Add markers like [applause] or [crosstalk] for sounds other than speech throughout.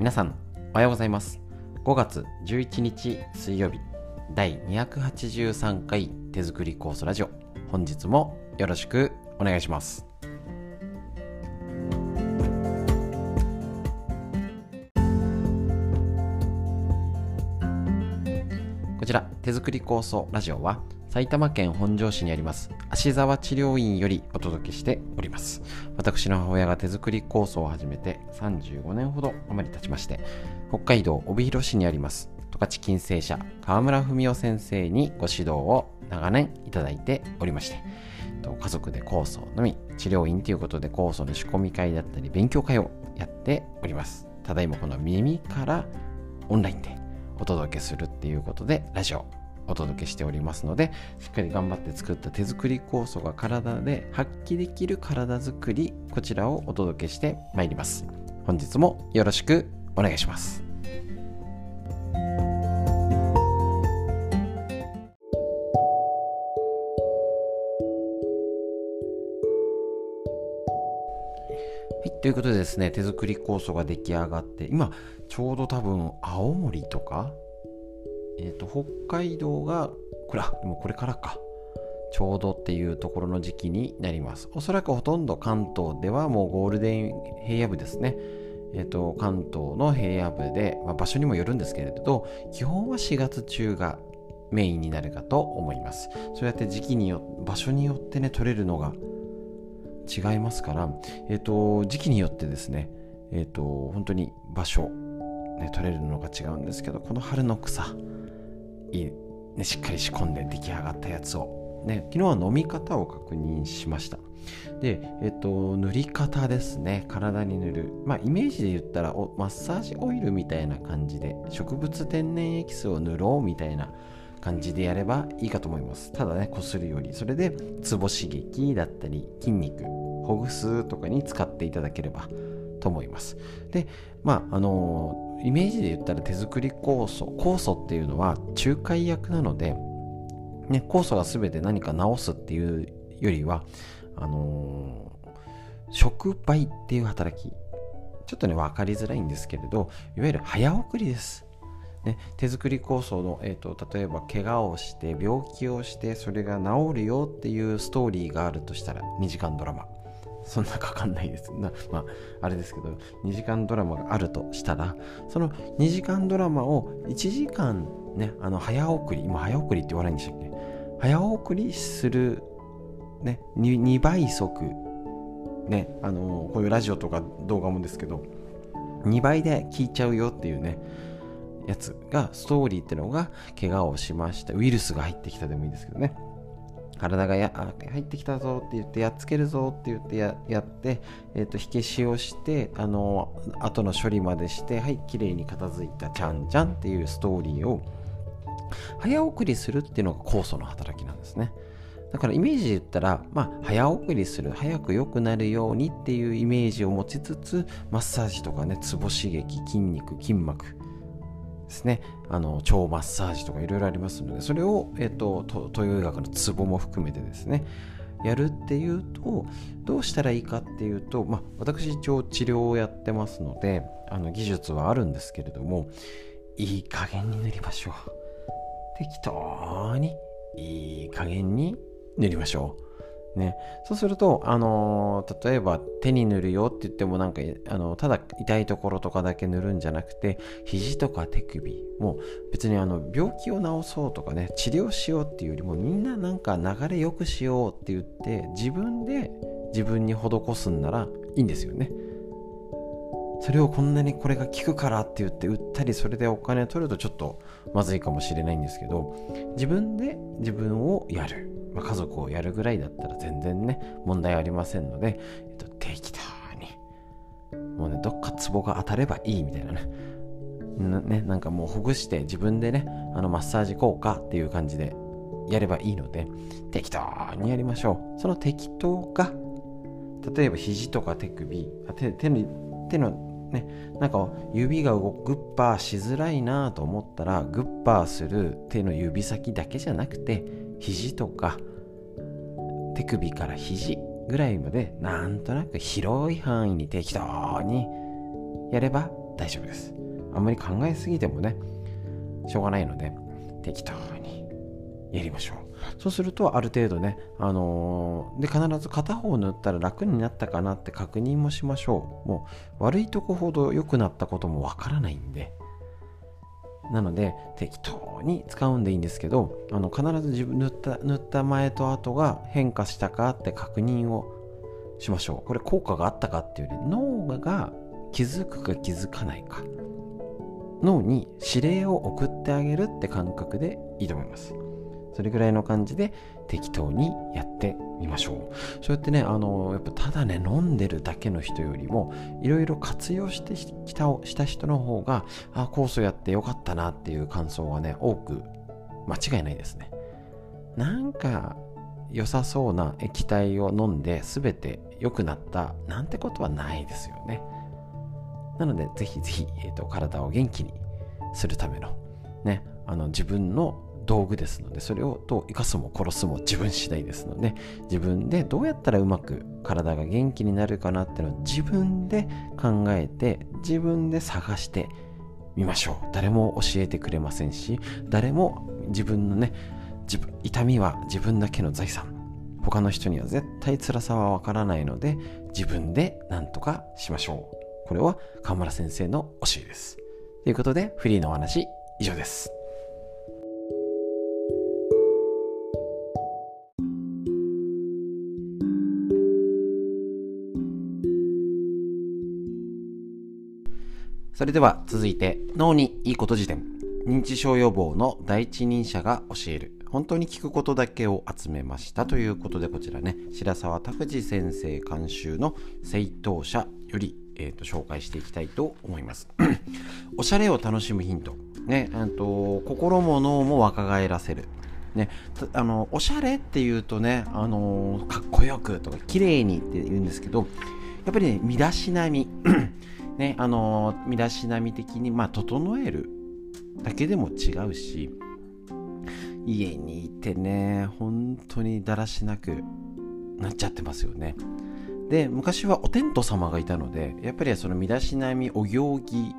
皆さんおはようございます。5月11日水曜日第283回手作りコースラジオ。本日もよろしくお願いします。こちら手作り構想ラジオは埼玉県本庄市にあります芦沢治療院よりお届けしております。私の母親が手作り構想を始めて35年ほど余り経ちまして北海道帯広市にあります十勝金星社川村文夫先生にご指導を長年いただいておりまして家族で酵素のみ治療院ということで酵素の仕込み会だったり勉強会をやっております。ただいまこの耳からオンラインでお届けするっていうことでラジオお届けしておりますのでしっかり頑張って作った手作り酵素が体で発揮できる体づくりこちらをお届けしてまいります。本日もよろしくお願いします。はい、ということでですね、手作り酵素が出来上がって、今、ちょうど多分、青森とか、え、ー、と、北海道が、これ、あ、でもこれからか。ちょうどっていうところの時期になります。おそらくほとんど関東ではもうゴールデン平野部ですね。えっ、ー、と、関東の平野部で、まあ、場所にもよるんですけれど、基本は4月中がメインになるかと思います。そうやって時期によ、場所によってね、取れるのが違いますから、え、ー、と、時期によってですね、えっ、ー、と、本当に場所、ね、取れるのが違うんですけど、この春の草、いい、ね、しっかり仕込んで出来上がったやつを、ね、昨日は飲み方を確認しました。で、えっと、塗り方ですね。体に塗る。まあ、イメージで言ったら、マッサージオイルみたいな感じで、植物天然エキスを塗ろうみたいな感じでやればいいかと思います。ただね、こするより。それで、ツボ刺激だったり、筋肉、ほぐすとかに使っていただければと思います。で、まあ、あのイメージで言ったら手作り酵素酵素っていうのは仲介役なので、ね、酵素が全て何か治すっていうよりはあのー、触媒っていう働き。ちょっとね分かりづらいんですけれどいわゆる早送りです。ね、手作り酵素の、えーと、例えば怪我をして病気をしてそれが治るよっていうストーリーがあるとしたら2時間ドラマ。そんなかかんないです。な [laughs] まああれですけど2時間ドラマがあるとしたらその2時間ドラマを1時間ねあの早送り今早送りって言わないんでしたっけ？早送りするね 2, 2倍速ねあのこういうラジオとか動画もですけど2倍で聞いちゃうよっていうねやつがストーリーってのが怪我をしましたウイルスが入ってきたでもいいですけどね。体がや入ってきたぞって言ってやっつけるぞって言ってややって、えーと、火消しをしてあの後の処理までしてはい綺麗に片付いたちゃんちゃんっていうストーリーを早送りするっていうのが酵素の働きなんですね。だからイメージで言ったら、まあ、早送りする早く良くなるようにっていうイメージを持ちつつマッサージとかねツボ刺激筋肉筋膜ですね。あの腸マッサージとかいろいろありますのでそれを、えっと、東洋医学のツボも含めてですねやるっていうとどうしたらいいかっていうと、まあ、私一応治療をやってますのであの技術はあるんですけれどもいい加減に塗りましょう。適当にいい加減に塗りましょう。ね、そうすると、あのー、例えば手に塗るよって言ってもなんか、あのただ痛いところとかだけ塗るんじゃなくて肘とか手首もう別にあの病気を治そうとかね治療しようっていうよりもみんななんか流れ良くしようって言って自分で自分に施すんならいいんですよね。それをこんなにこれが効くからって言って売ったりそれでお金を取るとちょっとまずいかもしれないんですけど自分で自分をやるまあ、家族をやるぐらいだったら全然ね問題ありませんので、えっと、適当にもうねどっかツボが当たればいいみたいなね。なねなんかもうほぐして自分でねあのマッサージ効果っていう感じでやればいいので適当にやりましょう。その適当が例えば肘とか手首手手の手のね、なんか指が動くグッパーしづらいなと思ったらグッパーする手の指先だけじゃなくて肘とか手首から肘ぐらいまでなんとなく広い範囲に適当にやれば大丈夫です。あんまり考えすぎてもねしょうがないので適当にやりましょう。そうするとある程度ね、あのー、で必ず片方塗ったら楽になったかなって確認もしましょう。もう悪いとこほど良くなったこともわからないんでなので適当に使うんでいいんですけどあの必ず自分塗った塗った前と後が変化したかって確認をしましょう。これ効果があったかっていうより脳が気づくか気づかないか。脳に指令を送ってあげるって感覚でいいと思います。それぐらいの感じで適当にやってみましょう。そうやってねあのやっぱただね飲んでるだけの人よりもいろいろ活用してきたした人の方があ酵素やってよかったなっていう感想はね多く間違いないですね。なんか良さそうな液体を飲んで全て良くなったなんてことはないですよね。なのでぜひぜひ、えーと、体を元気にするためのねあの自分の道具ですのでそれをどう生かすも殺すも自分次第ですので自分でどうやったらうまく体が元気になるかなっていうのを自分で考えて自分で探してみましょう。誰も教えてくれませんし誰も自分のね自分痛みは自分だけの財産。他の人には絶対辛さはわからないので自分で何とかしましょう。これは河村先生の教えです。ということでフリーのお話以上です。それでは続いて脳にいいこと辞典認知症予防の第一人者が教える本当に聞くことだけを集めましたということでこちらね白沢拓司先生監修の正当者より、えーと、紹介していきたいと思います。[clears throat] おしゃれを楽しむヒント。ねと心も脳も若返らせる。ね、あのおしゃれっていうとね、あのかっこよくとか綺麗にって言うんですけどやっぱりね身だしなみ。[clears throat] ね、あの身だしなみ的に、まあ、整えるだけでも違うし家にいてね本当にだらしなくなっちゃってますよね。で昔はお天道様がいたのでやっぱりその身だしなみお行儀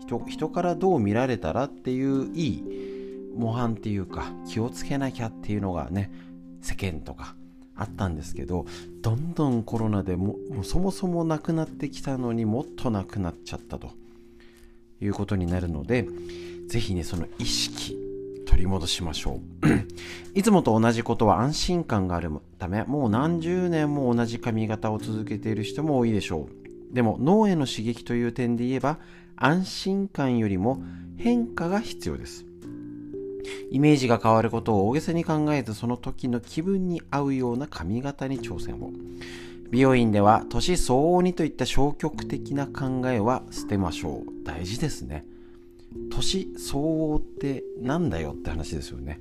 人人からどう見られたらっていういい模範っていうか気をつけなきゃっていうのがね世間とかあったんですけどどんどんコロナでもうそもそもなくなってきたのにもっとなくなっちゃったと。いうことになるので是非ねその意識取り戻しましょう。[clears throat] いつもと同じことは安心感があるためもう何十年も同じ髪型を続けている人も多いでしょう。でも脳への刺激という点で言えば安心感よりも変化が必要です。イメージが変わることを大げさに考えずその時の気分に合うような髪型に挑戦を。美容院では年相応にといった消極的な考えは捨てましょう。大事ですね。年相応ってなんだよって話ですよね。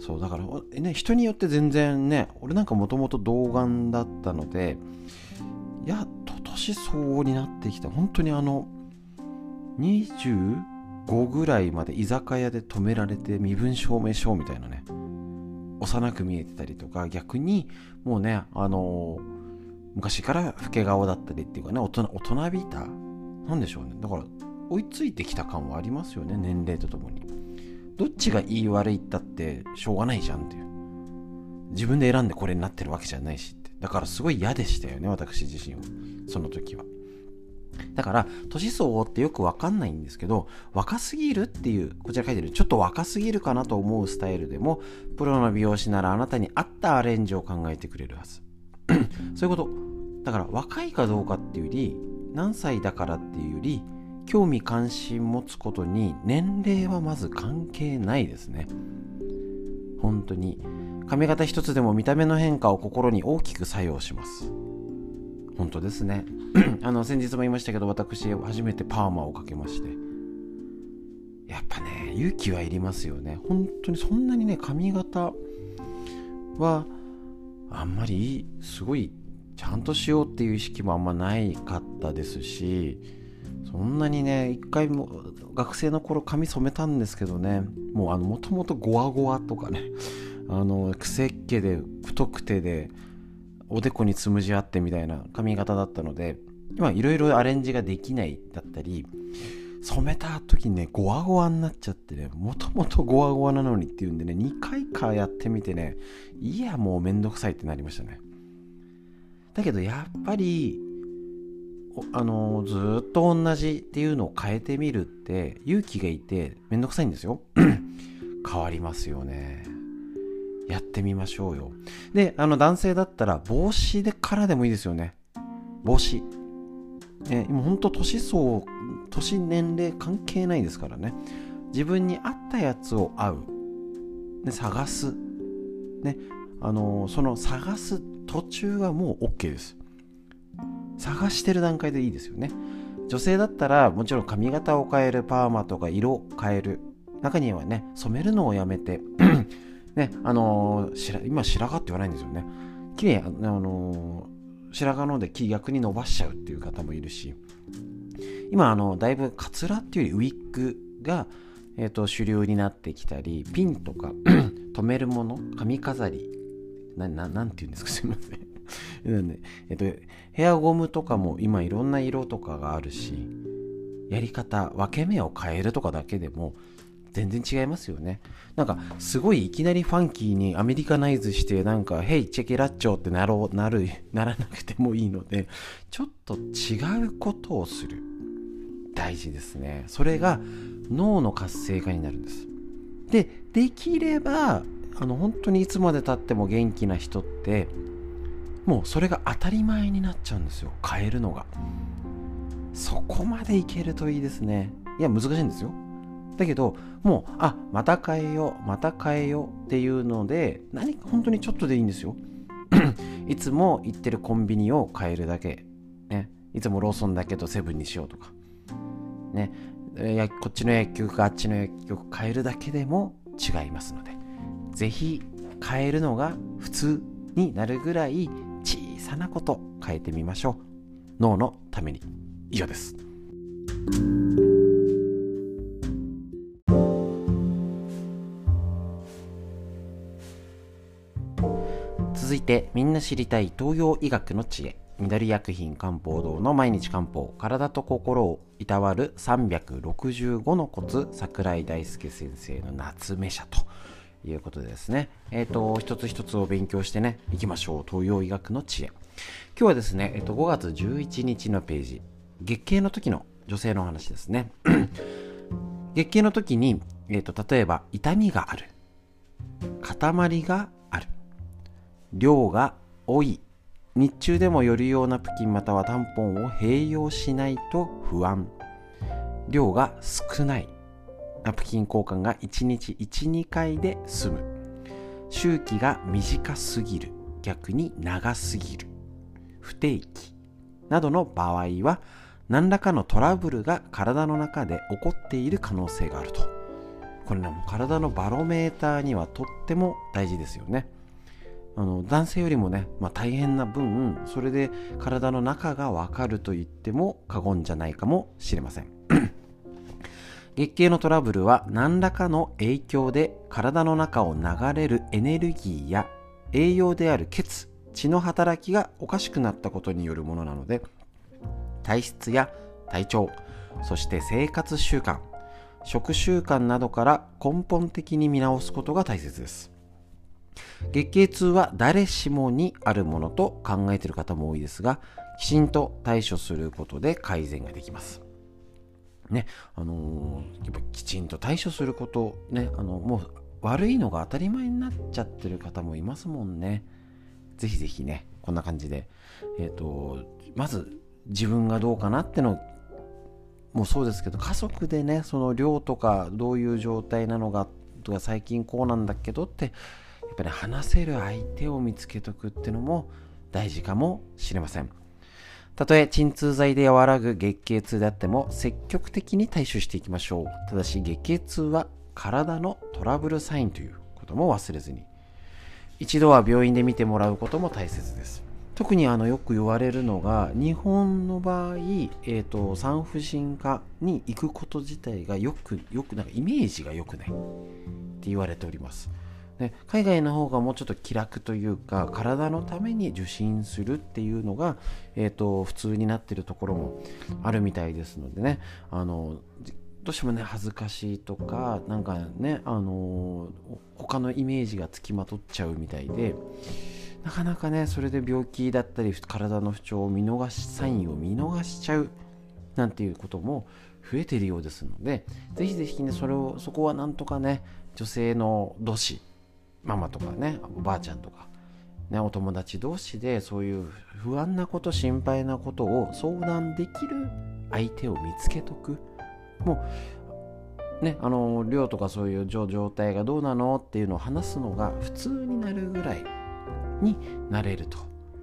そうだから、ね、人によって全然ね俺なんかもともと童顔だったのでやっと年相応になってきた本当にあの20 5ぐらいまで居酒屋で止められて身分証明書みたいなね幼く見えてたりとか逆にもうねあのー、昔から老け顔だったりっていうかね大人大人びたなんでしょうね。だから追いついてきた感はありますよね年齢とともに。どっちがいい悪いったってしょうがないじゃんっていう。自分で選んでこれになってるわけじゃないしって。だからすごい嫌でしたよね私自身は。その時は。だから、年相応ってよくわかんないんですけど、若すぎるっていう、こちら書いてる、ちょっと若すぎるかなと思うスタイルでも、プロの美容師ならあなたに合ったアレンジを考えてくれるはず。[clears throat] そういうこと。だから、若いかどうかっていうより、何歳だからっていうより、興味関心持つことに年齢はまず関係ないですね。本当に。髪型一つでも見た目の変化を心に大きく作用します。本当ですね。[clears throat] あの先日も言いましたけど私初めてパーマをかけまして。やっぱね勇気はいりますよね。本当にそんなにね髪型はあんまりすごいちゃんとしようっていう意識もあんまないかったですしそんなにね一回も学生の頃髪染めたんですけどねもうあのもともとゴワゴワとかねあの癖っ気で太くてでおでこにつむじ合ってみたいな髪型だったので今いろいろアレンジができないだったり染めた時にねゴワゴワになっちゃってねもともとゴワゴワなのにっていうんでね2回かやってみてねいやもうめんどくさいってなりましたね。だけどやっぱりあのずっと同じっていうのを変えてみるって勇気がいてめんどくさいんですよ。[clears throat] 変わりますよね。やってみましょうよ。であの男性だったら帽子でからでもいいですよね。帽子。え今ほんと年相年年齢関係ないですからね。自分に合ったやつを合う、ね、探す。ねあのその探す途中はもう OK です。探してる段階でいいですよね。女性だったらもちろん髪型を変えるパーマとか色を変える。中にはね染めるのをやめてねあのー、今白髪って言わないんですよね。綺麗あのー、白髪ので逆に伸ばしちゃうっていう方もいるし。今あのだいぶカツラっていうよりウィッグが、えーと、主流になってきたりピンとか [clears throat] 留めるもの髪飾りなななんて言うんですか？[laughs] すいません。えっと、ヘアゴムとかも今いろんな色とかがあるしやり方分け目を変えるとかだけでも全然違いますよね。なんかすごいいきなりファンキーにアメリカナイズしてなんか「ヘイチェケラッチョ」ってなろうなるならなくてもいいのでちょっと違うことをする。大事ですね。それが脳の活性化になるんです。でできればあの本当にいつまでたっても元気な人ってもうそれが当たり前になっちゃうんですよ。変えるのが。そこまでいけるといいですね。いや難しいんですよ。だけどもうあまた変えようまた変えようっていうので何か本当にちょっとでいいんですよ。[clears throat] いつも行ってるコンビニを変えるだけ、ね、いつもローソンだけどセブンにしようとか。ね。やこっちの薬局かあっちの薬局変えるだけでも違いますので。ぜひ変えるのが普通になるぐらい小さなこと変えてみましょう。脳のために。以上です。てみんな知りたい東洋医学の知恵。緑薬品漢方堂の毎日漢方。体と心をいたわる365のコツ桜井大輔先生の夏目社と。いうことでですね。えっ、ー、と一つ一つを勉強してねいきましょう。東洋医学の知恵。今日はですね、え、ー、と、5月11日のページ。月経の時の女性の話ですね。月経の時に、え、ー、と、例えば痛みがある。塊が量が多い日中でもよるようなプキンまたはタンポンを併用しないと不安。量が少ないナプキン交換が1日12回で済む周期が短すぎる逆に長すぎる。不定期。などの場合は何らかのトラブルが体の中で起こっている可能性があると。これね体のバロメーターにはとっても大事ですよね。あの男性よりもね、まあ、大変な分それで体の中がわかると言っても過言じゃないかもしれません。[clears throat] 月経のトラブルは何らかの影響で体の中を流れるエネルギーや栄養である血血の働きがおかしくなったことによるものなので体質や体調そして生活習慣食習慣などから根本的に見直すことが大切です。月経痛は誰しもにあるものと考えている方も多いですがきちんと対処することで改善ができます。ねあのー、やっぱきちんと対処することねあのもう悪いのが当たり前になっちゃってる方もいますもんね。ぜひぜひねこんな感じでえっ、ー、とまず自分がどうかなってのもそうですけど家族でねその量とかどういう状態なのかとか最近こうなんだけどってっぱり話せる相手を見つけとくっていうのも大事かもしれません。たとえ鎮痛剤で和らぐ月経痛であっても積極的に対処していきましょう。ただし月経痛は体のトラブルサインということも忘れずに。一度は病院で見てもらうことも大切です。特にあのよく言われるのが日本の場合、えーと、産婦人科に行くこと自体がよくよくなんかイメージが良くないって言われておりますね、海外の方がもうちょっと気楽というか体のために受診するっていうのが、えーと、普通になってるところもあるみたいですのでね。あのどうしてもね恥ずかしいとかなんかねあの他のイメージがつきまとっちゃうみたいでなかなかねそれで病気だったり体の不調を見逃しサインを見逃しちゃうなんていうことも増えてるようですのでぜひぜひねそれをそこはなんとかね女性の同士ママとかねおばあちゃんとか、ね、お友達同士でそういう不安なこと心配なことを相談できる相手を見つけとく。もうねあの量とかそういう状態がどうなのっていうのを話すのが普通になるぐらいになれると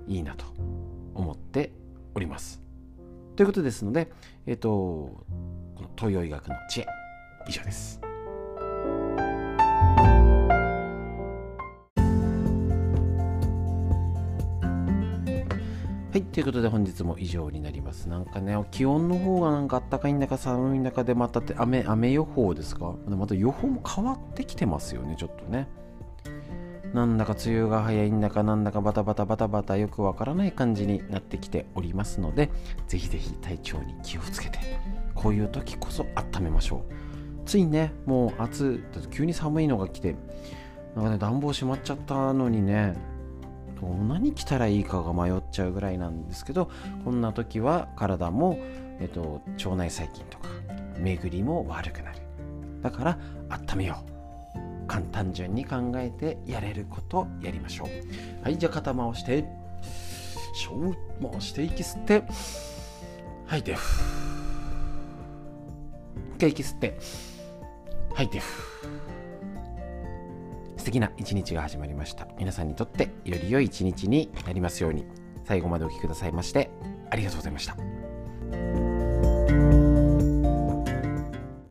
いいなと思っております。ということですのでえっ、とこの東洋医学の知恵以上です。はい、ということで本日も以上になります。なんかね、気温の方がなんか暖かいんだか寒いんだかでまた雨、雨予報ですか？また予報も変わってきてますよね、ちょっとね。なんだか梅雨が早いんだかなんだかバタバタバタバタよくわからない感じになってきておりますので、ぜひぜひ体調に気をつけて、こういう時こそ温めましょう。ついね、もう暑、急に寒いのが来て、なんかね、暖房閉まっちゃったのにね、何着たらいいかが迷っちゃうぐらいなんですけどこんな時は体も、えっと、腸内細菌とか巡りも悪くなる。だから温めよう。簡単順に考えてやれることやりましょう。はいじゃあ肩回して。しょう回して息吸って。吐いて。一回息吸って。吐いて。敵な一日が始まりました。皆さんにとってより良い一日になりますように。最後までお聴きくださいましてありがとうございました。